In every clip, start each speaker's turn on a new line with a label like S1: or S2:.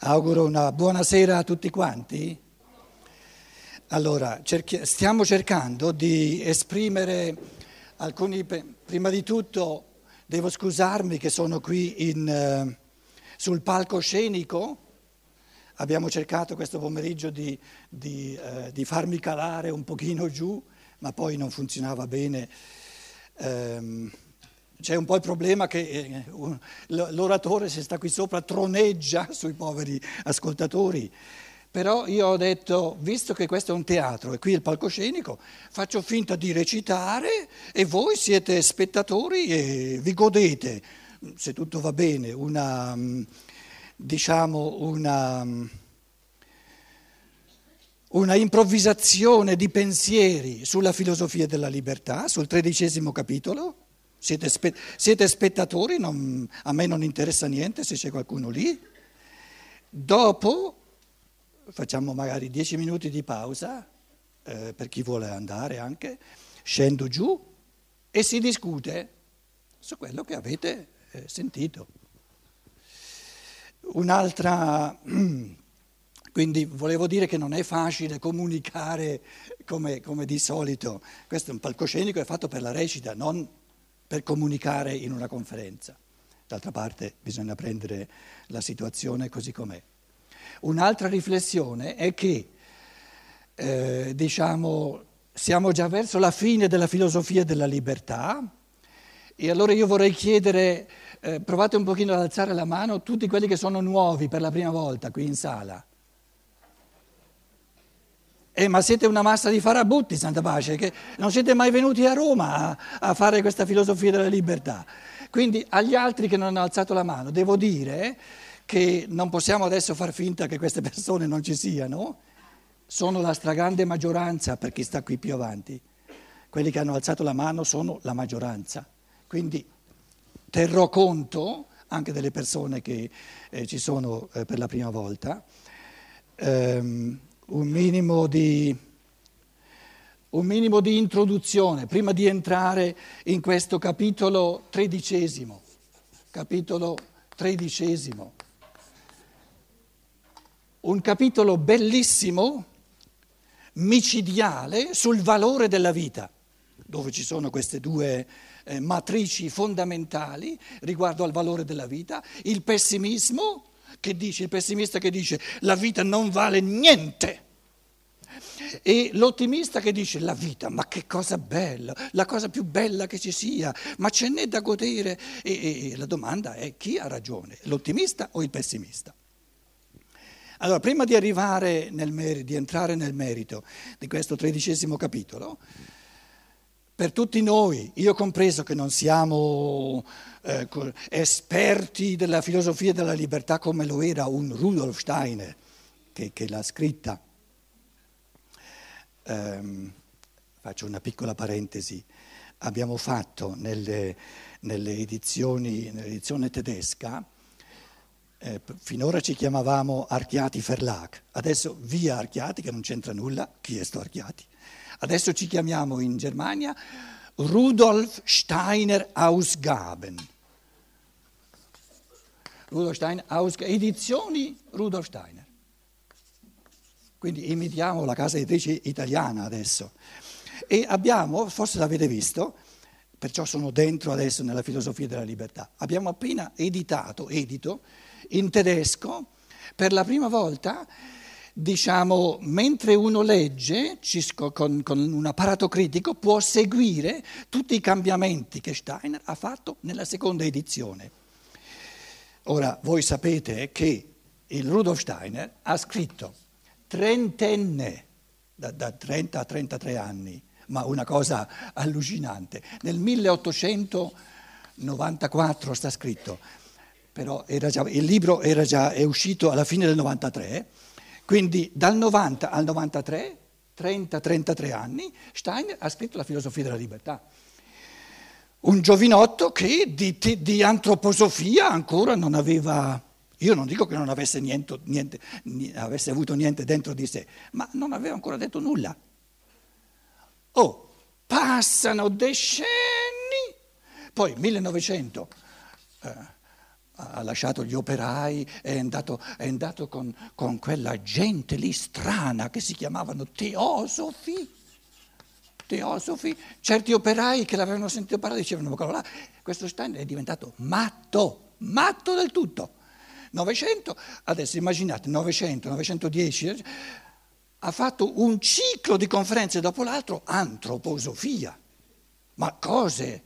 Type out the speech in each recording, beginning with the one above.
S1: Auguro una buona sera a tutti quanti. Allora, cerchi- stiamo cercando di esprimere alcuni... Prima di tutto devo scusarmi che sono qui in, eh, sul palcoscenico. Abbiamo cercato questo pomeriggio di, di, eh, di, farmi calare un pochino giù, ma poi non funzionava bene. Um, c'è un po' il problema che eh, l'oratore, se sta qui sopra, troneggia sui poveri ascoltatori. Però io ho detto, visto che questo è un teatro e qui è il palcoscenico, faccio finta di recitare e voi siete spettatori e vi godete, se tutto va bene, una, diciamo, una, una improvvisazione di pensieri sulla filosofia della libertà, sul tredicesimo capitolo siete, spe- siete spettatori, non, a me non interessa niente se c'è qualcuno lì. Dopo facciamo magari dieci minuti di pausa, eh, per chi vuole andare anche, scendo giù e si discute su quello che avete eh, sentito. Un'altra, quindi volevo dire che non è facile comunicare come, come di solito, questo è un palcoscenico, è fatto per la recita, non per comunicare in una conferenza. D'altra parte bisogna prendere la situazione così com'è. Un'altra riflessione è che, eh, diciamo, siamo già verso la fine della filosofia della libertà e allora io vorrei chiedere, eh, provate un pochino ad alzare la mano, tutti quelli che sono nuovi per la prima volta qui in sala. Eh, ma siete una massa di farabutti, Santa Pace, che non siete mai venuti a Roma a, a, fare questa filosofia della libertà. Quindi agli altri che non hanno alzato la mano devo dire che non possiamo adesso far finta che queste persone non ci siano, sono la stragrande maggioranza per chi sta qui più avanti. Quelli che hanno alzato la mano sono la maggioranza. Quindi terrò conto anche delle persone che eh, ci sono eh, per la prima volta. Um, un minimo di, un minimo di introduzione prima di entrare in questo capitolo tredicesimo. Capitolo tredicesimo. Un capitolo bellissimo, micidiale, sul valore della vita, dove ci sono queste due eh, matrici fondamentali riguardo al valore della vita, il pessimismo che dice, il pessimista che dice la vita non vale niente. E l'ottimista che dice la vita, ma che cosa bella, la cosa più bella che ci sia, ma ce n'è da godere. E, e la domanda è chi ha ragione, l'ottimista o il pessimista? Allora, prima di arrivare nel merito, di entrare nel merito di questo tredicesimo capitolo, per tutti noi, io compreso che non siamo eh, esperti della filosofia della libertà come lo era un Rudolf Steiner che, che l'ha scritta, ehm, faccio una piccola parentesi, abbiamo fatto nelle, nelle edizioni, nell'edizione tedesca, eh, finora ci chiamavamo Archiati Verlag, adesso via Archiati che non c'entra nulla, chi è sto Archiati? Adesso ci chiamiamo in Germania Rudolf Steiner Ausgaben. Rudolf Steiner Ausgaben, edizioni Rudolf Steiner. Quindi imitiamo la casa editrice italiana adesso. E abbiamo, forse l'avete visto, perciò sono dentro adesso nella filosofia della libertà, abbiamo appena editato, edito, in tedesco, per la prima volta diciamo, mentre uno legge con, con, un apparato critico può seguire tutti i cambiamenti che Steiner ha fatto nella seconda edizione. Ora, voi sapete che il Rudolf Steiner ha scritto trentenne, da, da 30 a 33 anni, ma una cosa allucinante, nel 1894 sta scritto, però già, il libro già, è uscito alla fine del 93 quindi dal 90 al 93, 30-33 anni, Steiner ha scritto la filosofia della libertà. Un giovinotto che di, di antroposofia ancora non aveva, io non dico che non avesse, niente, niente, avesse avuto niente dentro di sé, ma non aveva ancora detto nulla. Oh, passano decenni, poi 1900. Eh, ha lasciato gli operai, è andato, è andato con, con, quella gente lì strana che si chiamavano teosofi. Teosofi, certi operai che l'avevano sentito parlare dicevano, ma là, questo Stein è diventato matto, matto del tutto. 900, adesso immaginate, 900, 910, ha fatto un ciclo di conferenze dopo l'altro, antroposofia. Ma cose?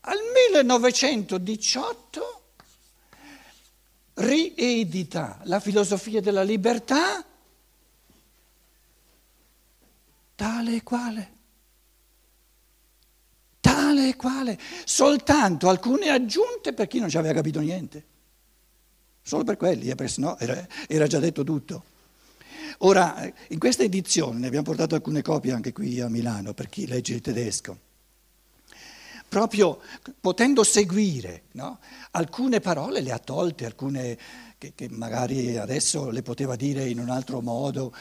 S1: Al 1918 riedita la filosofia della libertà tale e quale. Tale e quale. Soltanto alcune aggiunte per chi non ci aveva capito niente. Solo per quelli, eh, perché sennò era, era già detto tutto. Ora, in questa edizione, ne abbiamo portato alcune copie anche qui a Milano per chi legge il tedesco, proprio potendo seguire no? alcune parole le ha tolte, alcune che, che, magari adesso le poteva dire in un altro modo,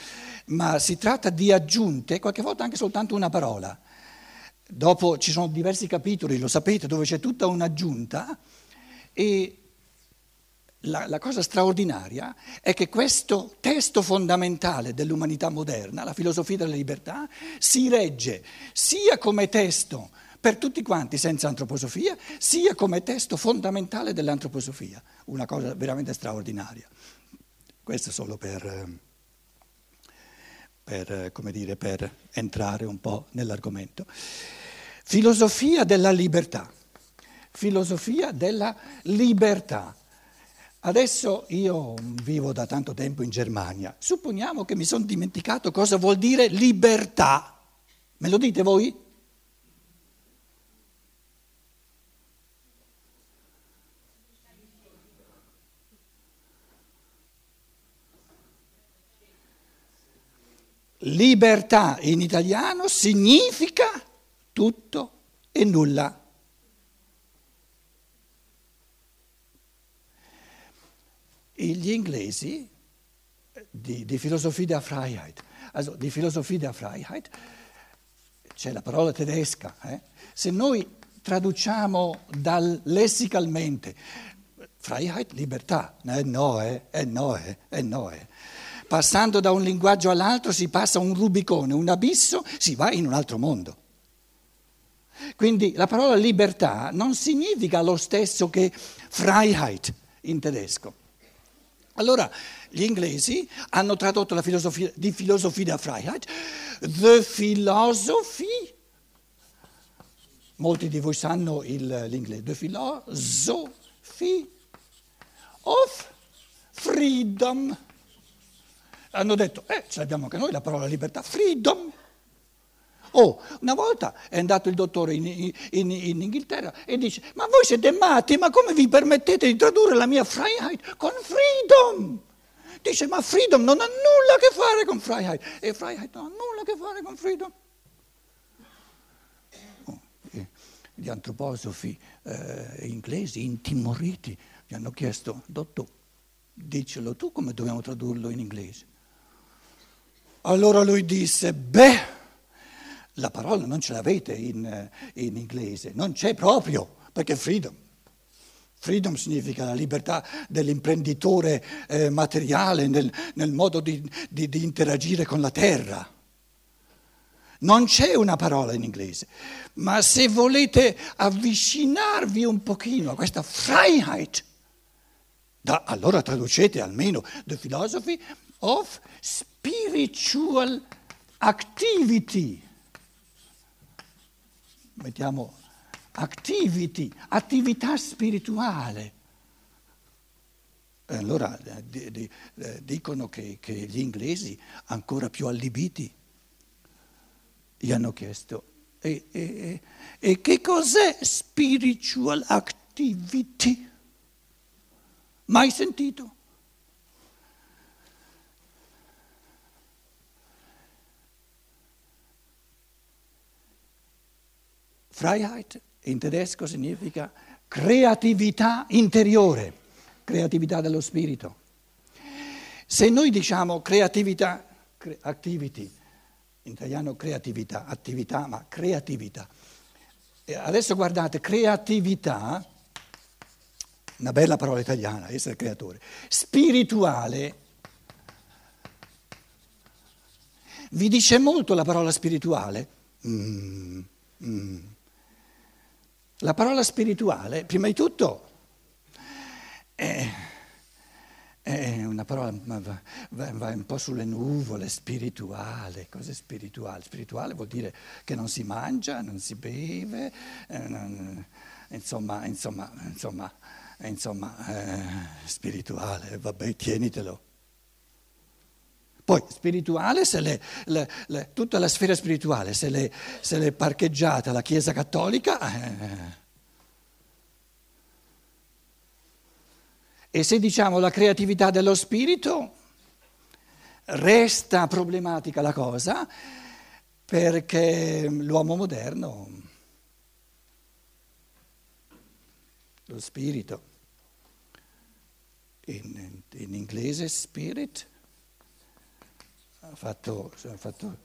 S1: ma si tratta di aggiunte, qualche volta anche soltanto una parola. Dopo ci sono diversi capitoli, lo sapete, dove c'è tutta un'aggiunta e la, la, cosa straordinaria è che questo testo fondamentale dell'umanità moderna, la filosofia della libertà, si regge sia come testo per tutti quanti senza antroposofia, sia come testo fondamentale dell'antroposofia, una cosa veramente straordinaria. Questo solo per, per, dire, per entrare un po' nell'argomento. Filosofia della libertà. Filosofia della libertà. Adesso io vivo da tanto tempo in Germania, supponiamo che mi sono dimenticato cosa vuol dire libertà. Me lo dite voi? Libertà in italiano significa tutto e nulla. Gli inglesi di, di Philosophie der Freiheit, also di Philosophie der Freiheit, c'è la parola tedesca, eh? se noi traduciamo dal, lessicalmente Freiheit, libertà, eh no, eh, eh no, eh, eh no, eh. Passando da un linguaggio all'altro si passa un rubicone, un abisso, si va in un altro mondo. Quindi la parola libertà non significa lo stesso che Freiheit in tedesco. Allora gli inglesi hanno tradotto la filosofia di filosofia della Freiheit, the philosophy, molti di voi sanno il, l'inglese, the philosophy of freedom. Hanno detto, eh, ce l'abbiamo anche noi la parola libertà, freedom. Oh, una volta è andato il dottore in, in, in, Inghilterra e dice, ma voi siete matti, ma come vi permettete di tradurre la mia Freiheit con freedom? Dice, ma freedom non ha nulla a che fare con Freiheit e Freiheit non ha nulla a che fare con freedom. Oh, gli antroposofi eh, inglesi, intimoriti, gli hanno chiesto, dottore, dicelo tu come dobbiamo tradurlo in inglese. Allora lui disse, beh, la parola non ce l'avete in, eh, in inglese, non c'è proprio, perché freedom. Freedom significa la libertà dell'imprenditore eh, materiale nel, nel modo di, di, di, interagire con la terra. Non c'è una parola in inglese, ma se volete avvicinarvi un pochino a questa Freiheit, da, allora traducete almeno the philosophy of spiritual activity. Mettiamo activity, attività spirituale. E allora eh, di, di, eh, dicono che, che, gli inglesi, ancora più allibiti, gli hanno chiesto, e, e, e che cos'è spiritual activity? Mai sentito? Freiheit in tedesco significa creatività interiore, creatività dello spirito. Se noi diciamo creatività, activity, in italiano creatività, attività, ma creatività. E adesso guardate, creatività una bella parola italiana, essere creatore. Spirituale, vi dice molto la parola spirituale? Mm, mm. La parola spirituale, prima di tutto, è, è una parola, va, va, un po' sulle nuvole, spirituale. Cos'è spirituale? Spirituale vuol dire che non si mangia, non si beve, eh, non, insomma, insomma, insomma, insomma eh, spirituale, vabbè, tienitelo. Poi spirituale, se le, le, le, tutta la sfera spirituale, se l'è, se l'è parcheggiata la Chiesa Cattolica, eh, e se diciamo la creatività dello spirito, resta problematica la cosa perché l'uomo moderno, lo spirito, in, in inglese spirit, ha fatto, ha fatto,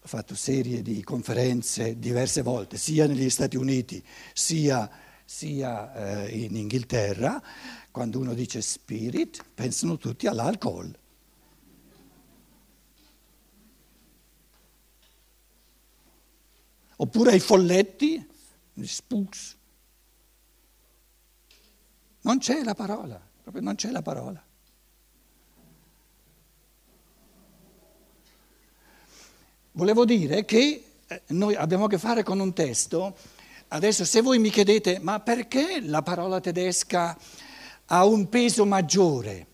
S1: ha fatto serie di conferenze diverse volte, sia negli Stati Uniti sia, sia eh, in Inghilterra. Quando uno dice spirit, pensano tutti all'alcol. Oppure ai folletti, spooks. Non c'è la parola, proprio non c'è la parola. Volevo dire che eh, noi abbiamo a che fare con un testo, adesso se voi mi chiedete ma perché la parola tedesca ha un peso maggiore,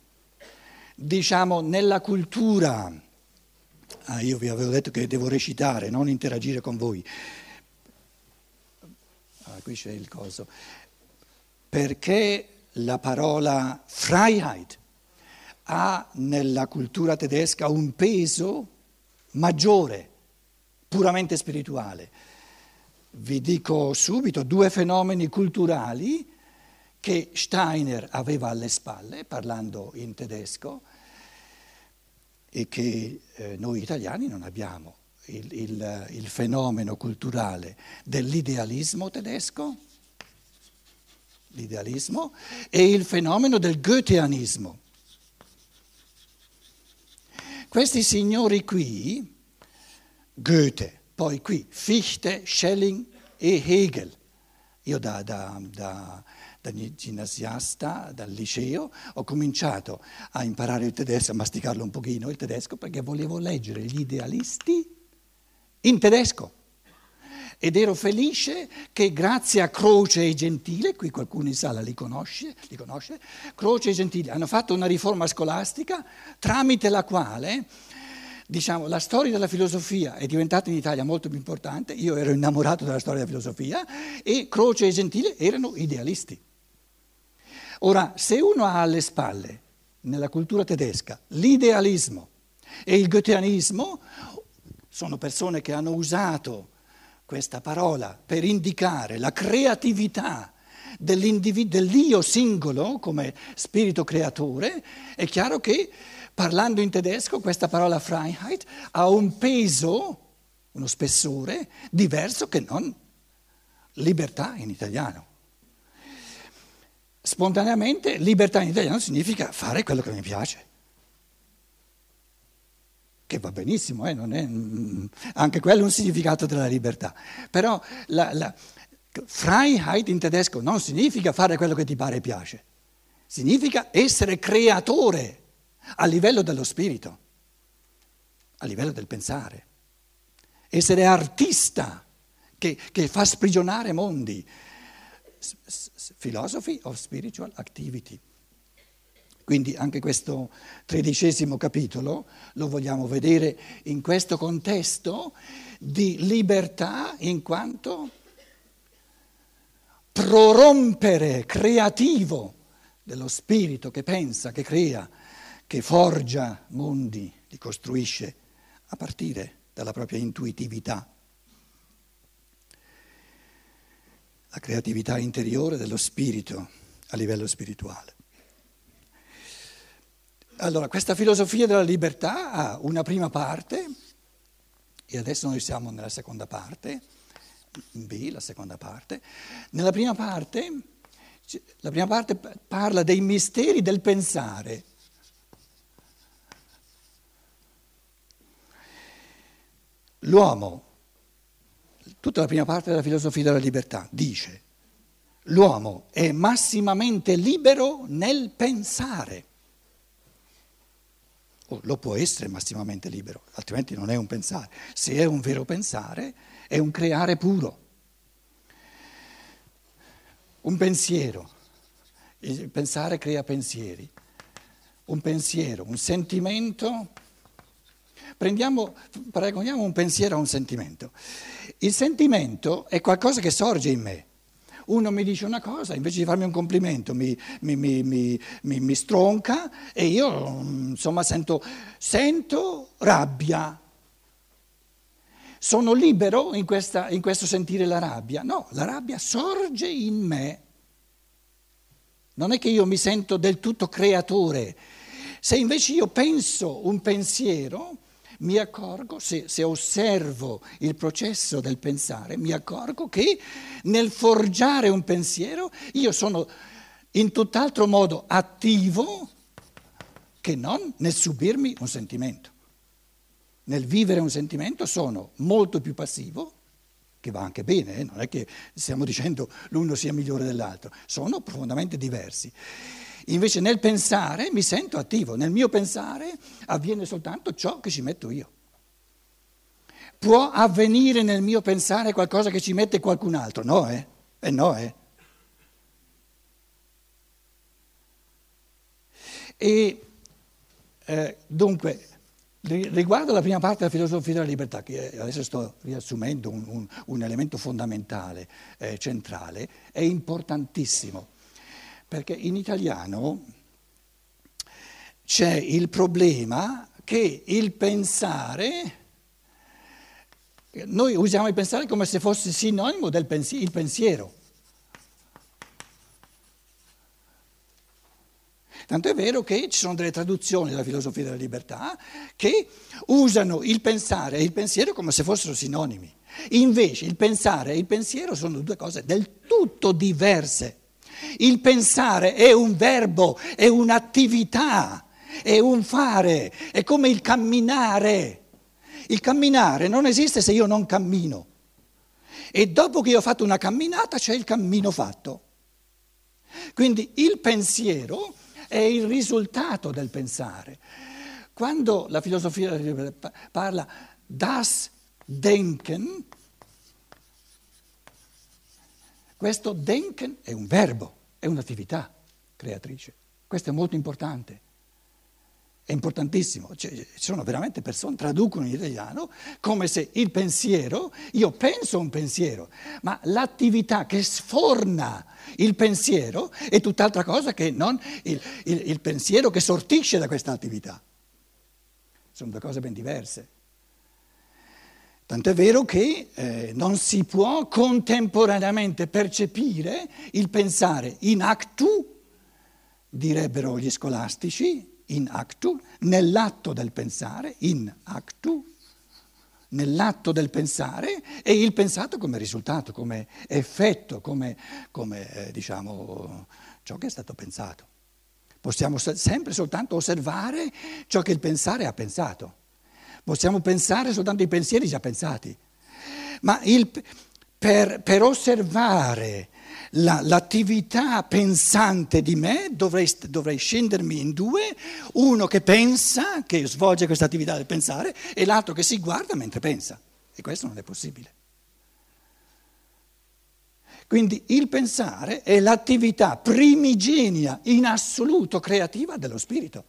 S1: diciamo, nella cultura, ah, io vi avevo detto che devo recitare, non interagire con voi, ah, qui c'è il coso, perché la parola Freiheit ha nella cultura tedesca un peso maggiore puramente spirituale. Vi dico subito due fenomeni culturali che Steiner aveva alle spalle, parlando in tedesco, e che eh, noi italiani non abbiamo. Il, il, il fenomeno culturale dell'idealismo tedesco, l'idealismo, e il fenomeno del goetheanismo. Questi signori qui, Goethe, poi qui Fichte, Schelling e Hegel. Io da, da, da, da ginnasiasta, dal liceo, ho cominciato a imparare il tedesco, a masticarlo un pochino il tedesco, perché volevo leggere gli idealisti in tedesco. Ed ero felice che grazie a Croce e Gentile, qui qualcuno in sala li conosce, li conosce, Croce e Gentile hanno fatto una riforma scolastica tramite la quale diciamo, la storia della filosofia è diventata in Italia molto più importante, io ero innamorato della storia della filosofia e Croce e Gentile erano idealisti. Ora, se uno ha alle spalle, nella cultura tedesca, l'idealismo e il goetheanismo, sono persone che hanno usato questa parola per indicare la creatività dell'io singolo come spirito creatore, è chiaro che Parlando in tedesco questa parola Freiheit ha un peso, uno spessore diverso che non libertà in italiano. Spontaneamente libertà in italiano significa fare quello che mi piace. Che va benissimo, eh? è, mm, anche quello è un significato della libertà. Però la, la Freiheit in tedesco non significa fare quello che ti pare e piace, significa essere creatore a livello dello spirito, a livello del pensare. Essere artista che, che fa sprigionare mondi. Philosophy of Spiritual Activity. Quindi anche questo tredicesimo capitolo lo vogliamo vedere in questo contesto di libertà in quanto prorompere creativo dello spirito che pensa, che crea, che forgia mondi, li costruisce a partire dalla propria intuitività. La creatività interiore dello spirito a livello spirituale. Allora, questa filosofia della libertà ha una prima parte, e adesso noi siamo nella seconda parte, in B, la seconda parte. Nella prima parte La prima parte parla dei misteri del pensare. L'uomo, tutta la prima parte della filosofia della libertà, dice l'uomo è massimamente libero nel pensare. Oh, lo può essere massimamente libero, altrimenti non è un pensare. Se è un vero pensare, è un creare puro. Un pensiero. Il pensare crea pensieri. Un pensiero, un sentimento. Prendiamo, paragoniamo un pensiero a un sentimento. Il sentimento è qualcosa che sorge in me. Uno mi dice una cosa, invece di farmi un complimento mi, mi, mi, mi stronca e io insomma sento, sento rabbia. Sono libero in, questa, in questo sentire la rabbia? No, la rabbia sorge in me. Non è che io mi sento del tutto creatore. Se invece io penso un pensiero, mi accorgo, se, se, osservo il processo del pensare, mi accorgo che nel forgiare un pensiero io sono in tutt'altro modo attivo che non nel subirmi un sentimento. Nel vivere un sentimento sono molto più passivo, che va anche bene, eh? non è che stiamo dicendo l'uno sia migliore dell'altro, sono profondamente diversi. Invece nel pensare mi sento attivo, nel mio pensare avviene soltanto ciò che ci metto io. Può avvenire nel mio pensare qualcosa che ci mette qualcun altro? No, eh? Eh no, eh? E eh, dunque, riguardo alla prima parte della filosofia della libertà, che adesso sto riassumendo un, un, un elemento fondamentale, eh, centrale, è importantissimo perché in italiano c'è il problema che il pensare, noi usiamo il pensare come se fosse sinonimo del pensiero, il pensiero. Tanto è vero che ci sono delle traduzioni della filosofia della libertà che usano il pensare e il pensiero come se fossero sinonimi. Invece il pensare e il pensiero sono due cose del tutto diverse. Il pensare è un verbo, è un'attività, è un fare, è come il camminare. Il camminare non esiste se io non cammino. E dopo che io ho fatto una camminata c'è il cammino fatto. Quindi il pensiero è il risultato del pensare. Quando la filosofia parla das Denken, questo Denken è un verbo, è un'attività creatrice. Questo è molto importante. È importantissimo, cioè, ci sono veramente persone che traducono in italiano come se il pensiero, io penso un pensiero, ma l'attività che sforna il pensiero è tutt'altra cosa che non il, il, il pensiero che sortisce da questa attività. Sono due cose ben diverse. Tant'è vero che eh, non si può contemporaneamente percepire il pensare in actu, direbbero gli scolastici, in actu, nell'atto del pensare, in actu, nell'atto del pensare e il pensato come risultato, come effetto, come, come eh, diciamo ciò che è stato pensato. Possiamo sempre soltanto osservare ciò che il pensare ha pensato. Possiamo pensare soltanto ai pensieri già pensati. Ma il, per, per, osservare la, l'attività pensante di me dovrei, dovrei, scendermi in due, uno che pensa, che svolge questa attività del pensare, e l'altro che si guarda mentre pensa. E questo non è possibile. Quindi il pensare è l'attività primigenia, in assoluto creativa dello spirito.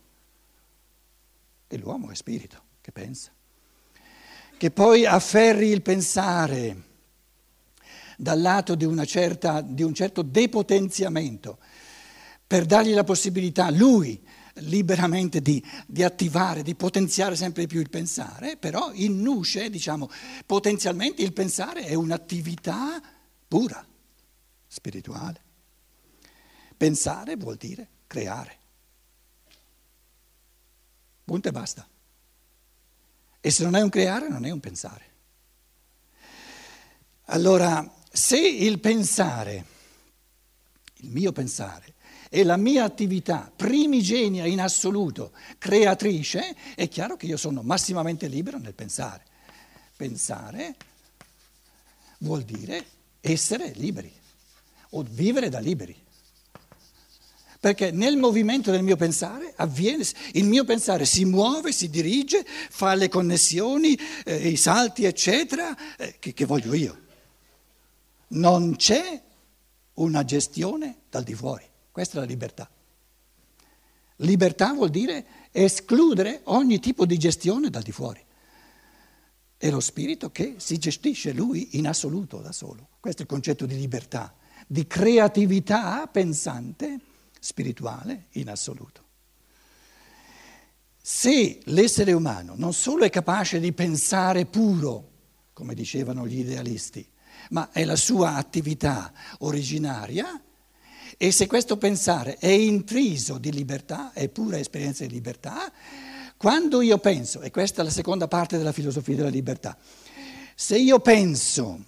S1: E l'uomo è spirito che pensa, che poi afferri il pensare dal lato di, certa, di un certo depotenziamento per dargli la possibilità, lui, liberamente di, di, attivare, di potenziare sempre di più il pensare, però in diciamo, potenzialmente il pensare è un'attività pura, spirituale. Pensare vuol dire creare. Punto e basta. E se non è un creare, non è un pensare. Allora, se il pensare, il mio pensare, è la mia attività primigenia in assoluto, creatrice, è chiaro che io sono massimamente libero nel pensare. Pensare vuol dire essere liberi o vivere da liberi. Perché nel movimento del mio pensare avviene, il mio pensare si muove, si dirige, fa le connessioni, eh, i salti, eccetera, eh, che, che voglio io. Non c'è una gestione dal di fuori. Questa è la libertà. Libertà vuol dire escludere ogni tipo di gestione dal di fuori. È lo spirito che si gestisce lui in assoluto da solo. Questo è il concetto di libertà, di creatività pensante spirituale in assoluto. Se l'essere umano non solo è capace di pensare puro, come dicevano gli idealisti, ma è la sua attività originaria, e se questo pensare è intriso di libertà, è pura esperienza di libertà, quando io penso, e questa è la seconda parte della filosofia della libertà, se io penso